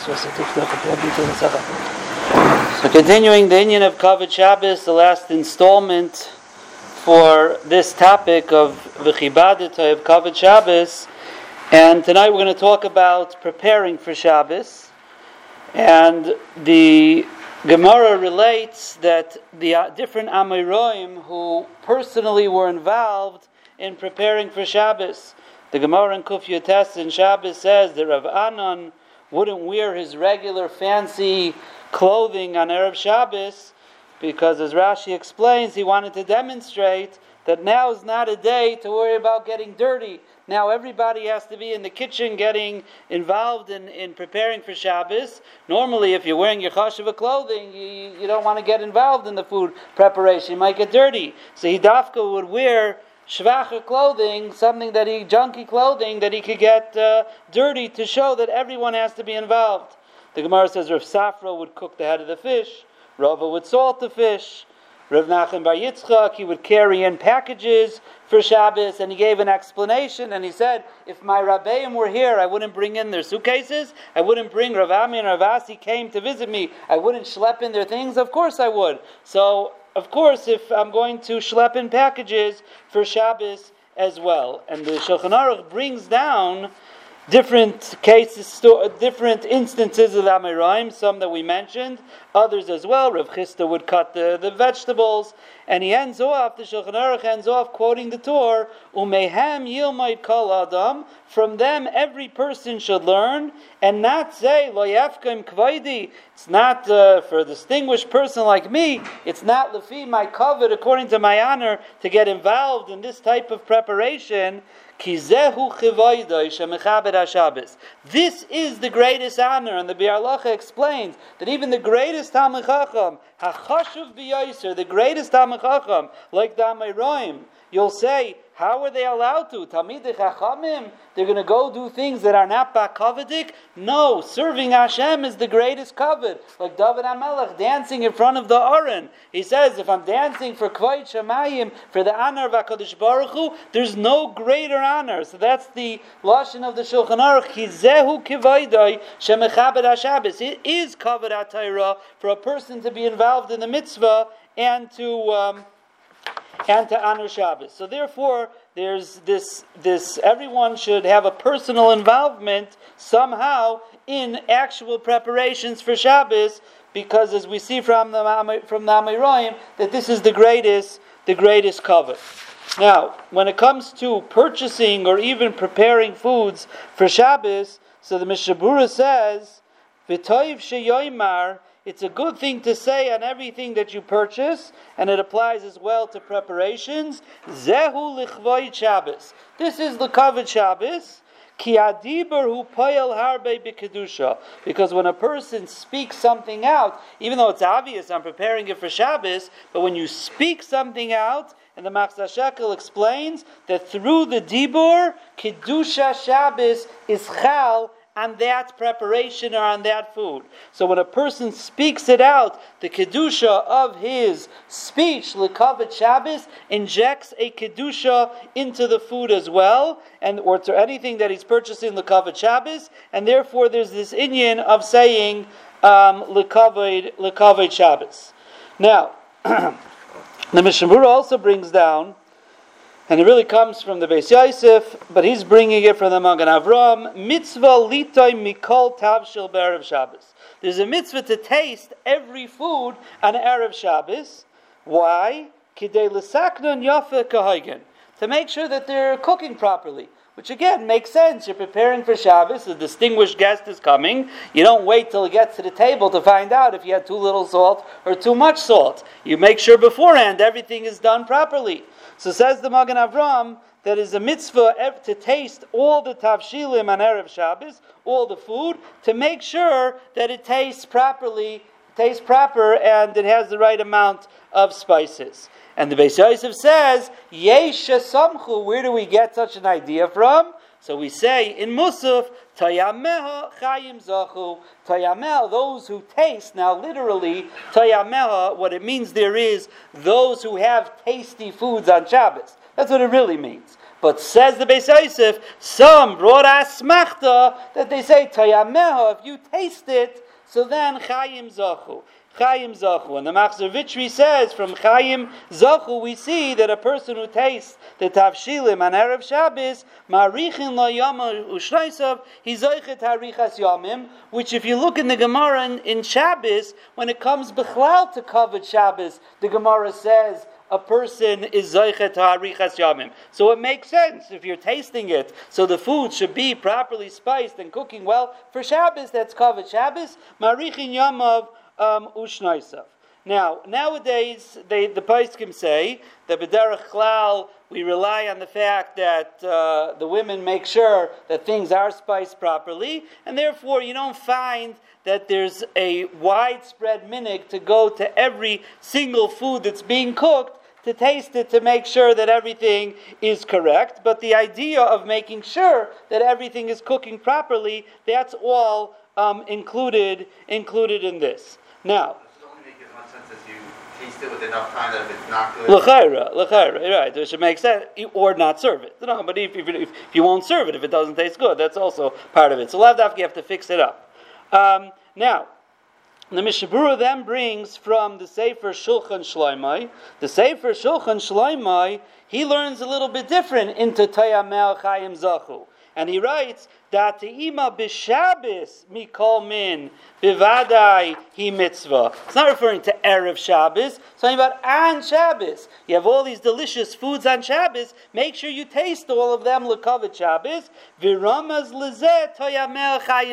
So continuing the inyan of Kavod Shabbos, the last installment for this topic of V'chibadita of Kavod Shabbos, and tonight we're going to talk about preparing for Shabbos, and the Gemara relates that the uh, different Amiroim who personally were involved in preparing for Shabbos. The Gemara in Kuf in Shabbos says that Rav Anan wouldn't wear his regular fancy clothing on Erev Shabbos because, as Rashi explains, he wanted to demonstrate that now is not a day to worry about getting dirty. Now everybody has to be in the kitchen getting involved in, in preparing for Shabbos. Normally, if you're wearing your chashava clothing, you, you don't want to get involved in the food preparation. You might get dirty. So Hidafka would wear shvacha clothing, something that he, junky clothing, that he could get uh, dirty to show that everyone has to be involved. The Gemara says Rav Safra would cook the head of the fish, Rava would salt the fish, Rav Nachman Bar Yitzchak, he would carry in packages for Shabbos, and he gave an explanation, and he said, if my Rabbeim were here, I wouldn't bring in their suitcases, I wouldn't bring Rav Ami and Rav Asi came to visit me, I wouldn't schlep in their things, of course I would. So of course, if I'm going to schlep in packages for Shabbos as well. And the Shulchan Aruch brings down different cases, different instances of Amiraim, some that we mentioned, others as well. Rav Chisda would cut the, the vegetables, and he ends off, the Shulchan Aruch ends off quoting the Torah, Umehem yilmaid kol adam, from them every person should learn, and not say, Lo yafkim kvaidi, it's not uh, for a distinguished person like me, it's not lefi my covet according to my honor to get involved in this type of preparation, this is the greatest honor, and the Biur Halacha explains that even the greatest Talmud Chacham, the greatest Talmud Chacham, like the Amiroim, you'll say, how are they allowed to? Tamid Chachamim, they're going to go do things that are not bakavadik? No, serving Hashem is the greatest covet. Like David HaMelech dancing in front of the Aron. He says, if I'm dancing for Kvayt Shemayim, for the honor of HaKadosh Baruch Hu, there's no greater honor. So that's the Lashon of the Shulchan Aruch. Kizehu kivaydai shemechabed HaShabbos. It is HaTaira for a person to be involved in the mitzvah and to... Um, and to honor Shabbos. So therefore, there's this, this, everyone should have a personal involvement somehow in actual preparations for Shabbos, because as we see from the, from the Amiroim, that this is the greatest, the greatest cover. Now, when it comes to purchasing or even preparing foods for Shabbos, so the Mishnah Berurah says, V'toiv sheyoymar, it's a good thing to say on everything that you purchase, and it applies as well to preparations. Zehu lichvoy Shabbos. This is the covered Shabbos. Because when a person speaks something out, even though it's obvious I'm preparing it for Shabbos, but when you speak something out, and the Machatzis HaShekel explains that through the Dibur, Kedusha Shabbos is Chal on that preparation or on that food. So when a person speaks it out, the kedusha of his speech, lekavet Shabbos, injects a kedusha into the food as well, and or to anything that he's purchasing lekavet Shabbos, and therefore there's this inyan of saying um, lekavet Shabbos. Now, the Mishnah also brings down and it really comes from the Beis Yosef, but he's bringing it from the Magen Avram. Mitzvah litoy mikol tavshil be'erev Shabbos. There's a mitzvah to taste every food on erev Shabbos. Why? Kidei l'saknon yafe kahagen. To make sure that they're cooking properly. Which again makes sense. You're preparing for Shabbos, a distinguished guest is coming. You don't wait till he gets to the table to find out if you had too little salt or too much salt. You make sure beforehand everything is done properly. So says the Magen Avram that is a mitzvah to taste all the tavshilim on erev Shabbos, all the food, to make sure that it tastes properly, tastes proper, and it has the right amount of spices. And the Beis Yosef says, Yesha samchu. Where do we get such an idea from? So we say in Musaf, Tayameha chayim zachu. Tayameha, those who taste. Now, literally, Tayameha, what it means there is those who have tasty foods on Shabbos. That's what it really means. But says the Beis Yosef, some brought asmachta that they say tayameha. If you taste it, so then chayim zachu. Chaim Zachu. And the Machzor Vitry says from Chaim Zachu we see that a person who tastes the Tavshilim on Erev Shabbos, Marichin lo ushreisav, he zoichet harichas yamim, which if you look in the Gemara in, in Shabbos, when it comes Bechlal to covet Shabbos, the Gemara says a person is zoichet harichas yamim. So it makes sense if you're tasting it. So the food should be properly spiced and cooking well for Shabbos. That's covered Shabbos. Marichin yamav um. Now, nowadays, they, the Paiskim say that B'derech Klal, we rely on the fact that uh, the women make sure that things are spiced properly, and therefore you don't find that there's a widespread minig to go to every single food that's being cooked to taste it to make sure that everything is correct. But the idea of making sure that everything is cooking properly, that's all um, included included in this. Now, taste it with enough time that if it's not good. L'chaira, l'chaira, right? It should make sense, or not serve it. No, but if, if, if, you won't serve it, if it doesn't taste good, that's also part of it. So Lavdafki, you have to fix it up. Um, now, the Mishnah Berurah then brings from the Sefer Shulchan Shloimai. The Sefer Shulchan Shloimai, he learns a little bit different into Tayamel Chayim Zachu. And he writes mikol min hi mitzvah. It's not referring to erev Shabbos. It's talking about on Shabbos. You have all these delicious foods on Shabbos. Make sure you taste all of them lekavet Shabbos.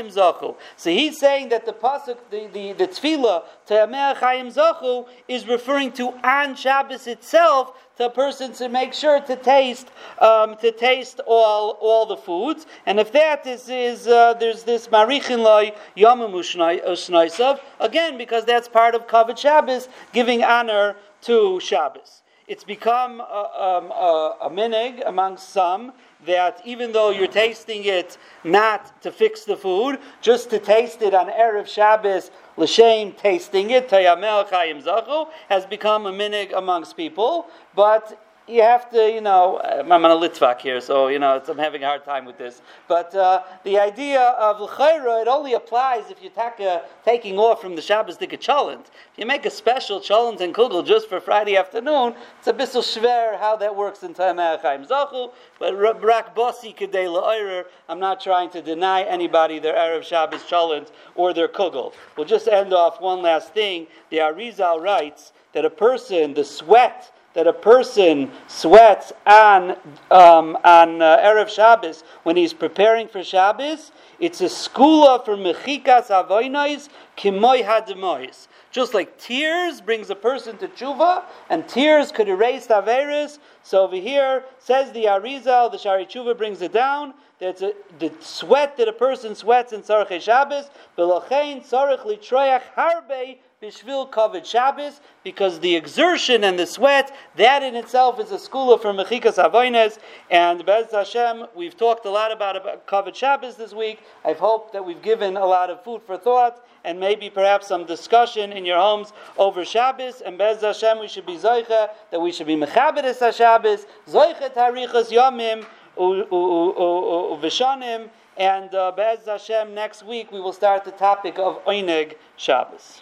Zachu. So he's saying that the pasuk, the the, the tefillah zachu is referring to on Shabbos itself to a person to make sure to taste um, to taste all all the foods. And if that is is uh, there's this marichin loy yomim ushnaisav again because that's part of kavod Shabbos, giving honor to Shabbos. It's become a, um, a, a minig among some that even though you're tasting it not to fix the food, just to taste it on Erev Shabbos, l'shem tasting it, tayamel chayim zachu, has become a minig amongst people. But you have to, you know, I'm on a Litvak here, so, you know, I'm having a hard time with this. But uh, the idea of L'chaira, it only applies if you're taking off from the Shabbos Dika Cholent. If you make a special Cholent and Kugel just for Friday afternoon, it's a bissel schwer how that works in Time Zachu. But Rak Kedei La'oirer, I'm not trying to deny anybody their Erev Shabbos Cholent or their Kugel. We'll just end off one last thing. The Arizal writes that a person, the sweat, that a person sweats on um, on uh, erev Shabbos when he's preparing for Shabbos, it's a skula for mechikas avoinais kimoy hademois. Just like tears brings a person to tshuva, and tears could erase averis. So over here says the Arizal, the Shari Tshuva brings it down. That's a, the sweat that a person sweats in Tzarech Shabbos. V'lochein tzarech litroyach harbe Bishvil Kavod Shabbos, because the exertion and the sweat, that in itself is a school for Mechikas Avoines. And Bez Hashem, we've talked a lot about, about Kavod Shabbos this week. I hope that we've given a lot of food for thought and maybe perhaps some discussion in your homes over Shabbos. And Bez Hashem, we should be Zoicha, that we should be Mechabedes HaShabbos, Zoicha Tarichas Yomim, Uvishanim. And uh, Bez Hashem, next week we will start the topic of Oineg Shabbos.